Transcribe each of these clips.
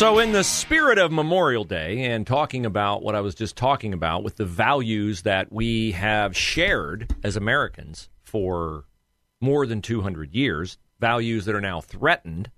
So, in the spirit of Memorial Day and talking about what I was just talking about with the values that we have shared as Americans for more than 200 years, values that are now threatened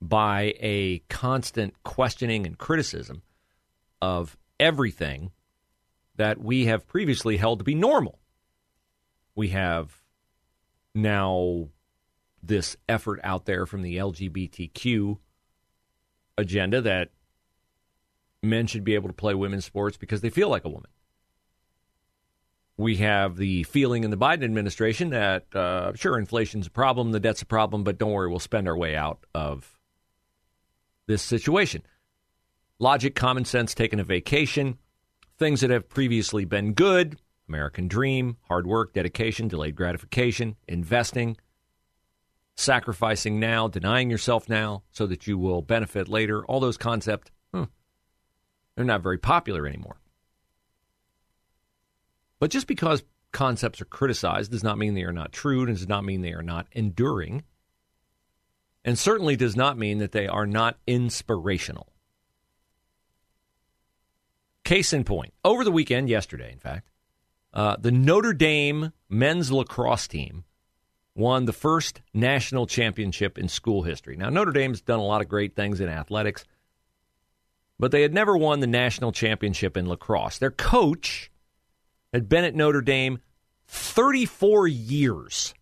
by a constant questioning and criticism of everything that we have previously held to be normal. We have now this effort out there from the LGBTQ agenda that men should be able to play women's sports because they feel like a woman. We have the feeling in the Biden administration that, uh, sure, inflation's a problem, the debt's a problem, but don't worry, we'll spend our way out of this situation. Logic, common sense, taking a vacation, things that have previously been good American dream, hard work, dedication, delayed gratification, investing, sacrificing now, denying yourself now so that you will benefit later. All those concepts, hmm, they're not very popular anymore. But just because concepts are criticized does not mean they are not true, and does not mean they are not enduring, and certainly does not mean that they are not inspirational. Case in point, over the weekend, yesterday, in fact, uh, the Notre Dame men's lacrosse team won the first national championship in school history. Now, Notre Dame's done a lot of great things in athletics, but they had never won the national championship in lacrosse. Their coach had been at Notre Dame 34 years.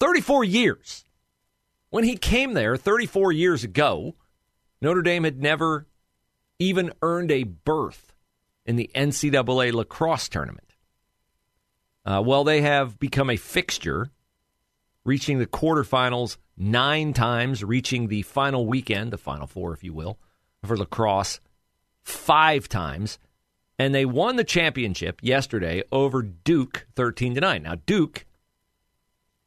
34 years. When he came there 34 years ago, Notre Dame had never even earned a berth in the NCAA lacrosse tournament. Uh, well, they have become a fixture reaching the quarterfinals nine times, reaching the final weekend, the final four, if you will, for lacrosse five times. And they won the championship yesterday over Duke 13 to 9. Now, Duke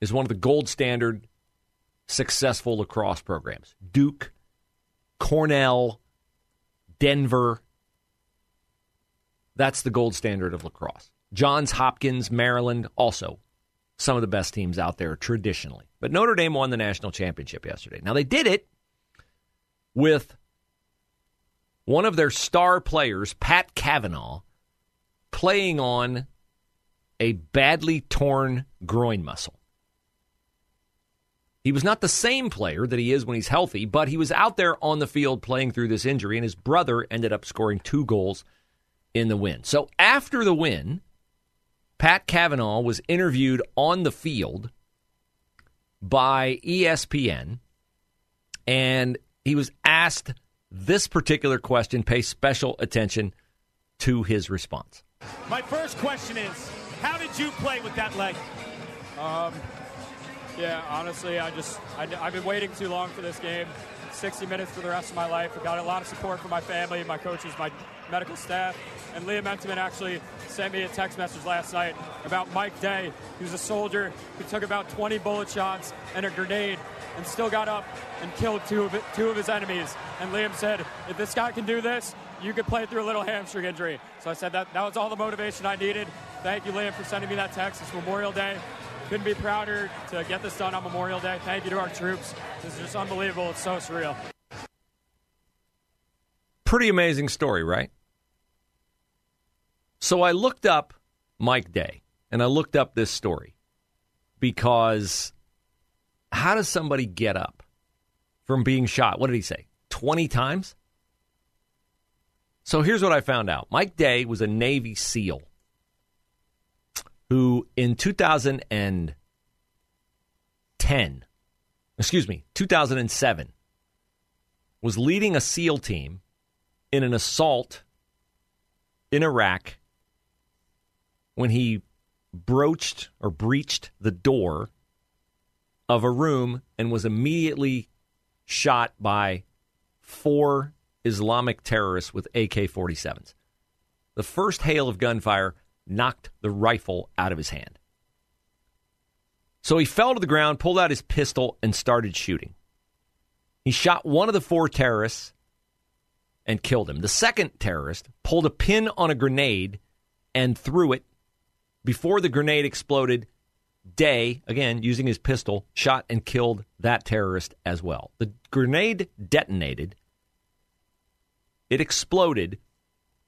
is one of the gold standard successful lacrosse programs. Duke, Cornell, Denver. That's the gold standard of lacrosse. Johns Hopkins, Maryland, also some of the best teams out there traditionally. But Notre Dame won the national championship yesterday. Now, they did it with one of their star players, Pat Kavanagh, playing on a badly torn groin muscle. He was not the same player that he is when he's healthy, but he was out there on the field playing through this injury, and his brother ended up scoring two goals in the win. So after the win, Pat Kavanagh was interviewed on the field by ESPN, and he was asked this particular question. Pay special attention to his response. My first question is How did you play with that leg? Um, yeah, honestly, I just, I, have been waiting too long for this game. 60 minutes for the rest of my life. I got a lot of support from my family, my coaches, my medical staff. And Liam Entenmann actually sent me a text message last night about Mike Day, who's a soldier who took about 20 bullet shots and a grenade and still got up and killed two of, two of his enemies. And Liam said, if this guy can do this, you could play through a little hamstring injury. So I said that that was all the motivation I needed. Thank you, Liam, for sending me that text. It's Memorial Day. Couldn't be prouder to get this done on Memorial Day. Thank you to our troops. This is just unbelievable. It's so surreal. Pretty amazing story, right? So I looked up Mike Day and I looked up this story because how does somebody get up from being shot? What did he say? 20 times? So here's what I found out Mike Day was a Navy SEAL who in 2010, excuse me, 2007, was leading a SEAL team in an assault in Iraq when he broached or breached the door of a room and was immediately shot by four Islamic terrorists with AK 47s. The first hail of gunfire knocked the rifle out of his hand. So he fell to the ground, pulled out his pistol, and started shooting. He shot one of the four terrorists and killed him. The second terrorist pulled a pin on a grenade and threw it. Before the grenade exploded, Day, again, using his pistol, shot and killed that terrorist as well. The grenade detonated. It exploded,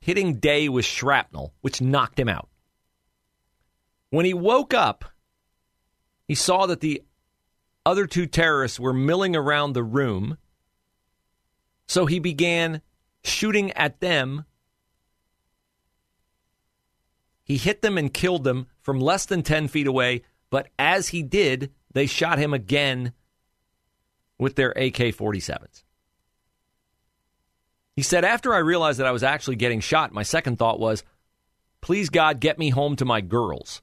hitting Day with shrapnel, which knocked him out. When he woke up, he saw that the other two terrorists were milling around the room. So he began shooting at them. He hit them and killed them from less than 10 feet away, but as he did, they shot him again with their AK 47s. He said, After I realized that I was actually getting shot, my second thought was, Please God, get me home to my girls.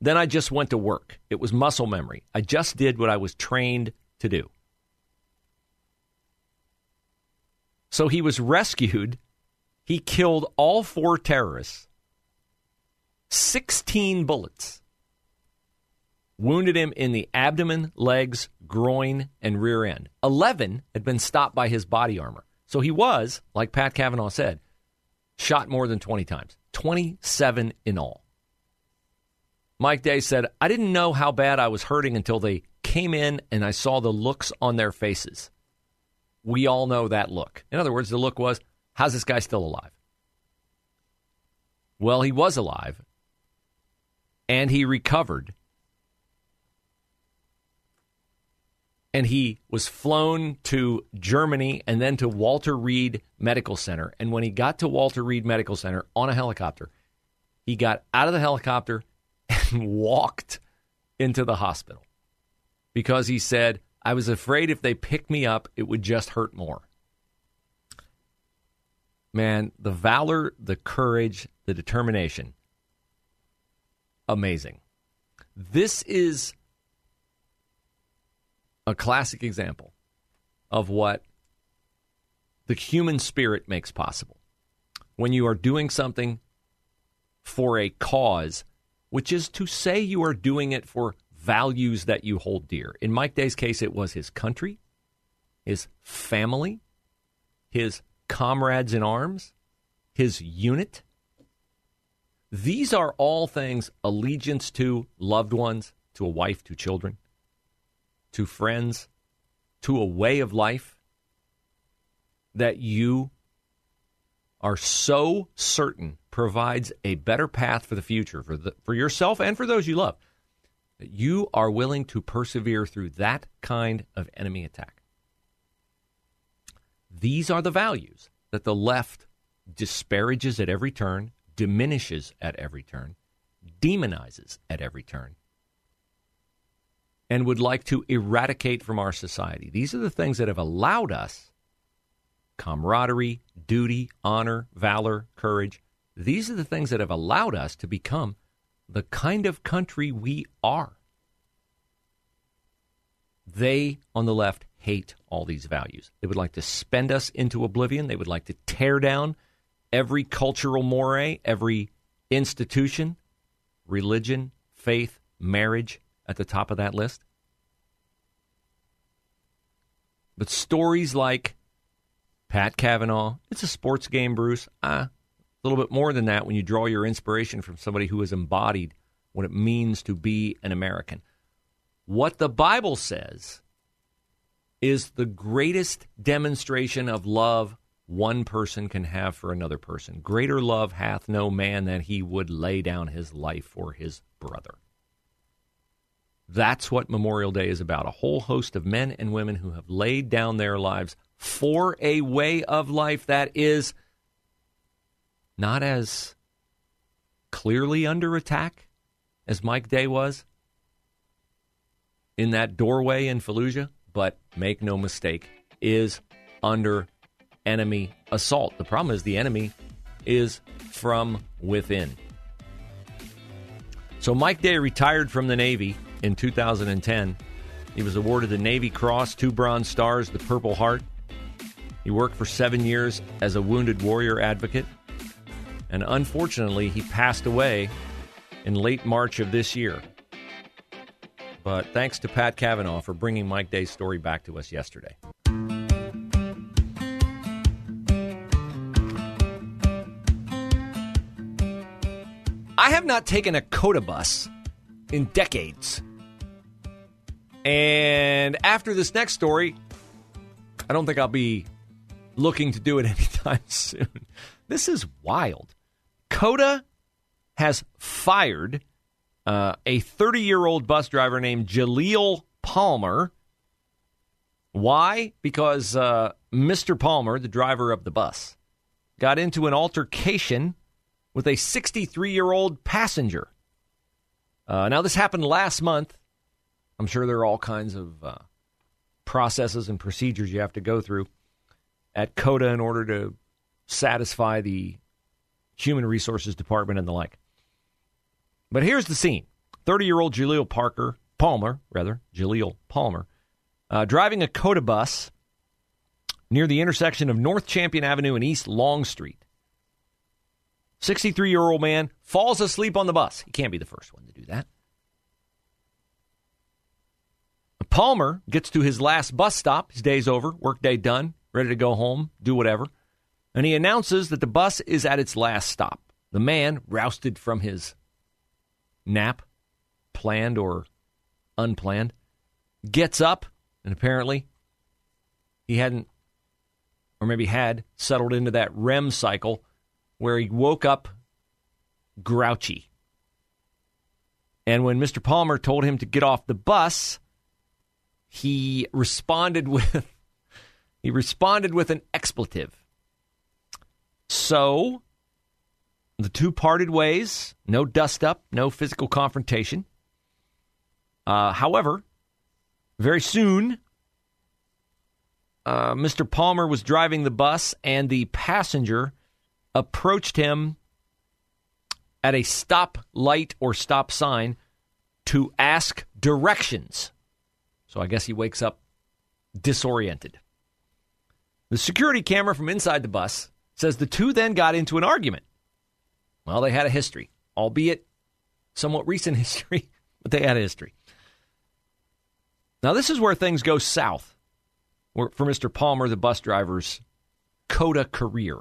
Then I just went to work. It was muscle memory. I just did what I was trained to do. So he was rescued. He killed all four terrorists. 16 bullets wounded him in the abdomen, legs, groin, and rear end. 11 had been stopped by his body armor. So he was, like Pat Kavanagh said, shot more than 20 times. 27 in all. Mike Day said, I didn't know how bad I was hurting until they came in and I saw the looks on their faces. We all know that look. In other words, the look was, how's this guy still alive? Well, he was alive and he recovered. And he was flown to Germany and then to Walter Reed Medical Center. And when he got to Walter Reed Medical Center on a helicopter, he got out of the helicopter and walked into the hospital because he said, I was afraid if they picked me up, it would just hurt more. Man, the valor, the courage, the determination. Amazing. This is a classic example of what the human spirit makes possible. When you are doing something for a cause which is to say you are doing it for values that you hold dear. In Mike Day's case, it was his country, his family, his comrades in arms, his unit. These are all things allegiance to loved ones, to a wife, to children, to friends, to a way of life that you are so certain provides a better path for the future for the, for yourself and for those you love that you are willing to persevere through that kind of enemy attack. These are the values that the left disparages at every turn, diminishes at every turn, demonizes at every turn, and would like to eradicate from our society. These are the things that have allowed us camaraderie, duty, honor, valor, courage. These are the things that have allowed us to become the kind of country we are. They, on the left, hate all these values. They would like to spend us into oblivion. They would like to tear down every cultural moray, every institution, religion, faith, marriage at the top of that list. But stories like Pat Kavanagh. It's a sports game, Bruce. Ah, a little bit more than that when you draw your inspiration from somebody who has embodied what it means to be an American. What the Bible says is the greatest demonstration of love one person can have for another person. Greater love hath no man than he would lay down his life for his brother. That's what Memorial Day is about. A whole host of men and women who have laid down their lives for a way of life that is not as clearly under attack as Mike Day was in that doorway in Fallujah, but make no mistake, is under enemy assault. The problem is the enemy is from within. So Mike Day retired from the Navy in 2010. He was awarded the Navy Cross, two Bronze Stars, the Purple Heart. He worked for seven years as a wounded warrior advocate. And unfortunately, he passed away in late March of this year. But thanks to Pat Kavanagh for bringing Mike Day's story back to us yesterday. I have not taken a COTA bus in decades. And after this next story, I don't think I'll be looking to do it anytime soon. This is wild. COTA has fired uh, a 30 year old bus driver named Jaleel Palmer. Why? Because uh, Mr. Palmer, the driver of the bus, got into an altercation with a 63 year old passenger. Uh, now, this happened last month. I'm sure there are all kinds of uh, processes and procedures you have to go through at COTA in order to satisfy the Human Resources Department and the like. But here's the scene 30 year old Jaleel Parker, Palmer, rather, Jaleel Palmer, uh, driving a COTA bus near the intersection of North Champion Avenue and East Long Street. 63 year old man falls asleep on the bus. He can't be the first one to do that. Palmer gets to his last bus stop. His day's over, workday done, ready to go home, do whatever. And he announces that the bus is at its last stop. The man, rousted from his nap, planned or unplanned, gets up, and apparently he hadn't, or maybe had, settled into that REM cycle where he woke up grouchy. And when Mr. Palmer told him to get off the bus, he responded with he responded with an expletive. So the two parted ways. No dust up, no physical confrontation. Uh, however, very soon, uh, Mr. Palmer was driving the bus, and the passenger approached him at a stop light or stop sign to ask directions. So I guess he wakes up disoriented. The security camera from inside the bus says the two then got into an argument. Well, they had a history, albeit somewhat recent history, but they had a history. Now, this is where things go south for Mr. Palmer, the bus driver's COTA career.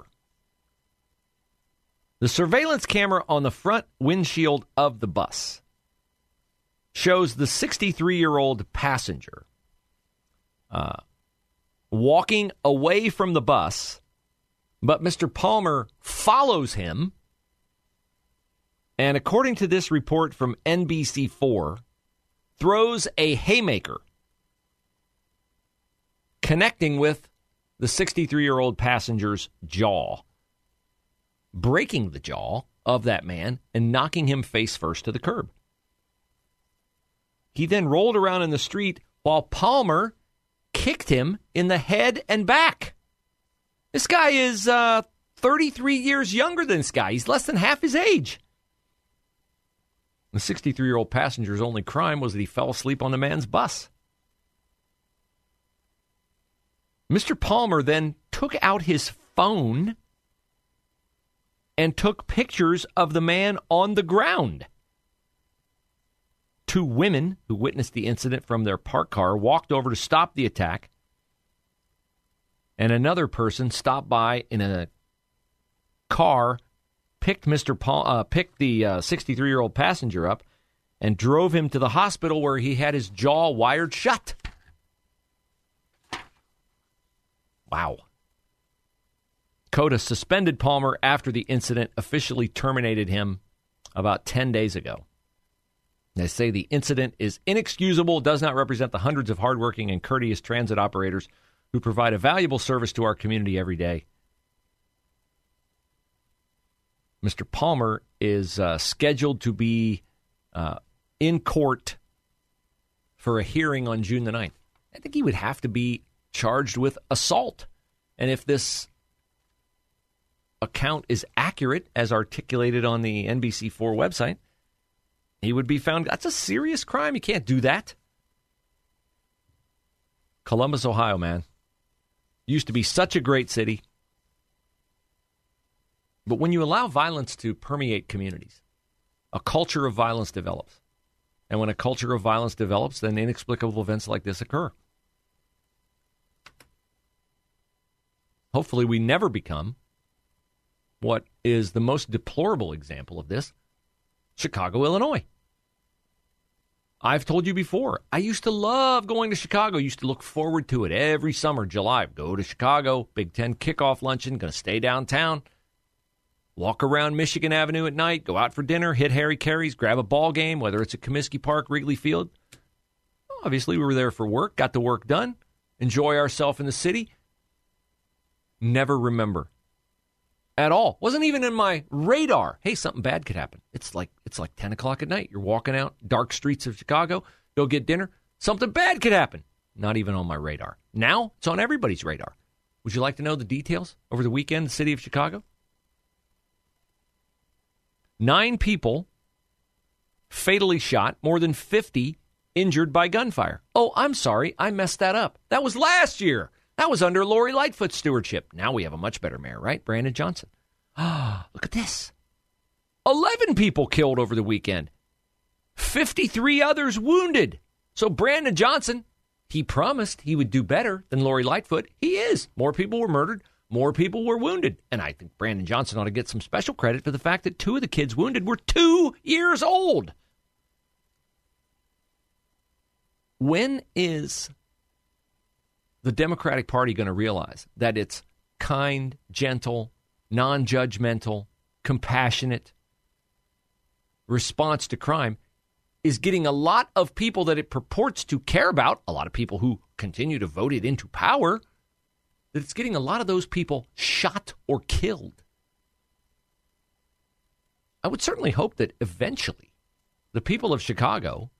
The surveillance camera on the front windshield of the bus shows the 63 year old passenger uh, walking away from the bus, but Mr. Palmer follows him. And according to this report from NBC4, throws a haymaker connecting with the 63 year old passenger's jaw, breaking the jaw of that man and knocking him face first to the curb. He then rolled around in the street while Palmer kicked him in the head and back. This guy is uh, 33 years younger than this guy. He's less than half his age. The 63 year old passenger's only crime was that he fell asleep on the man's bus. Mr. Palmer then took out his phone and took pictures of the man on the ground. Two women who witnessed the incident from their parked car walked over to stop the attack, and another person stopped by in a car, picked Mr. Paul, uh, picked the 63 uh, year old passenger up, and drove him to the hospital where he had his jaw wired shut. Wow. COTA suspended Palmer after the incident officially terminated him about 10 days ago. They say the incident is inexcusable, does not represent the hundreds of hardworking and courteous transit operators who provide a valuable service to our community every day. Mr. Palmer is uh, scheduled to be uh, in court for a hearing on June the 9th. I think he would have to be charged with assault. And if this account is accurate, as articulated on the NBC4 website, he would be found. That's a serious crime. You can't do that. Columbus, Ohio, man. Used to be such a great city. But when you allow violence to permeate communities, a culture of violence develops. And when a culture of violence develops, then inexplicable events like this occur. Hopefully, we never become what is the most deplorable example of this Chicago, Illinois. I've told you before, I used to love going to Chicago. Used to look forward to it every summer, July. Go to Chicago, Big Ten kickoff luncheon, going to stay downtown, walk around Michigan Avenue at night, go out for dinner, hit Harry Caray's, grab a ball game, whether it's at Comiskey Park, Wrigley Field. Obviously, we were there for work, got the work done, enjoy ourselves in the city. Never remember at all. Wasn't even in my radar. Hey, something bad could happen. It's like it's like ten o'clock at night. You're walking out dark streets of Chicago. Go get dinner. Something bad could happen. Not even on my radar. Now it's on everybody's radar. Would you like to know the details over the weekend? The city of Chicago. Nine people fatally shot. More than fifty injured by gunfire. Oh, I'm sorry. I messed that up. That was last year. That was under Lori Lightfoot's stewardship. Now we have a much better mayor, right? Brandon Johnson. Ah, look at this. 11 people killed over the weekend, 53 others wounded. So Brandon Johnson, he promised he would do better than Lori Lightfoot. He is. More people were murdered, more people were wounded. And I think Brandon Johnson ought to get some special credit for the fact that two of the kids wounded were two years old. When is the Democratic Party going to realize that it's kind, gentle, non judgmental, compassionate response to crime is getting a lot of people that it purports to care about, a lot of people who continue to vote it into power, that it's getting a lot of those people shot or killed. I would certainly hope that eventually the people of Chicago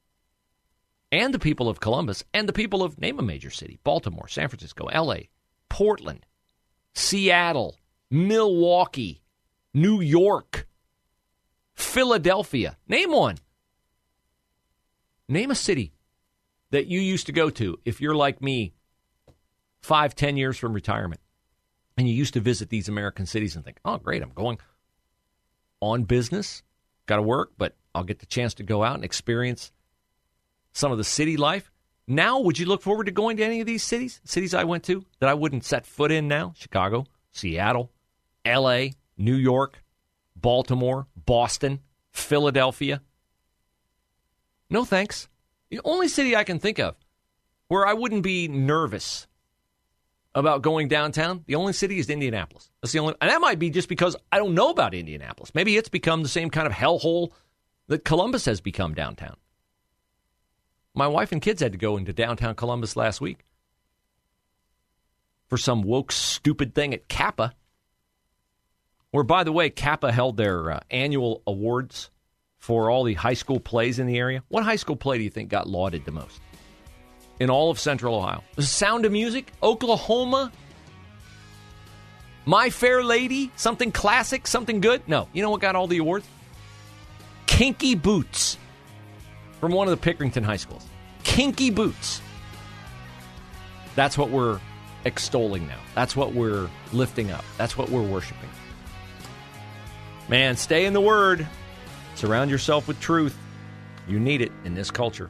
and the people of Columbus and the people of name a major city Baltimore, San Francisco, LA, Portland, Seattle, Milwaukee, New York, Philadelphia. Name one. Name a city that you used to go to if you're like me, five, ten years from retirement, and you used to visit these American cities and think, oh, great, I'm going on business, got to work, but I'll get the chance to go out and experience some of the city life. Now, would you look forward to going to any of these cities? Cities I went to that I wouldn't set foot in now? Chicago, Seattle, LA, New York, Baltimore, Boston, Philadelphia. No thanks. The only city I can think of where I wouldn't be nervous about going downtown, the only city is Indianapolis. That's the only, and that might be just because I don't know about Indianapolis. Maybe it's become the same kind of hellhole that Columbus has become downtown. My wife and kids had to go into downtown Columbus last week for some woke, stupid thing at CAPA. Where, by the way, CAPA held their uh, annual awards for all the high school plays in the area. What high school play do you think got lauded the most in all of Central Ohio? The Sound of Music, Oklahoma, My Fair Lady, something classic, something good? No. You know what got all the awards? Kinky Boots from one of the Pickerington high schools. Kinky boots. That's what we're extolling now. That's what we're lifting up. That's what we're worshiping. Man, stay in the Word. Surround yourself with truth. You need it in this culture.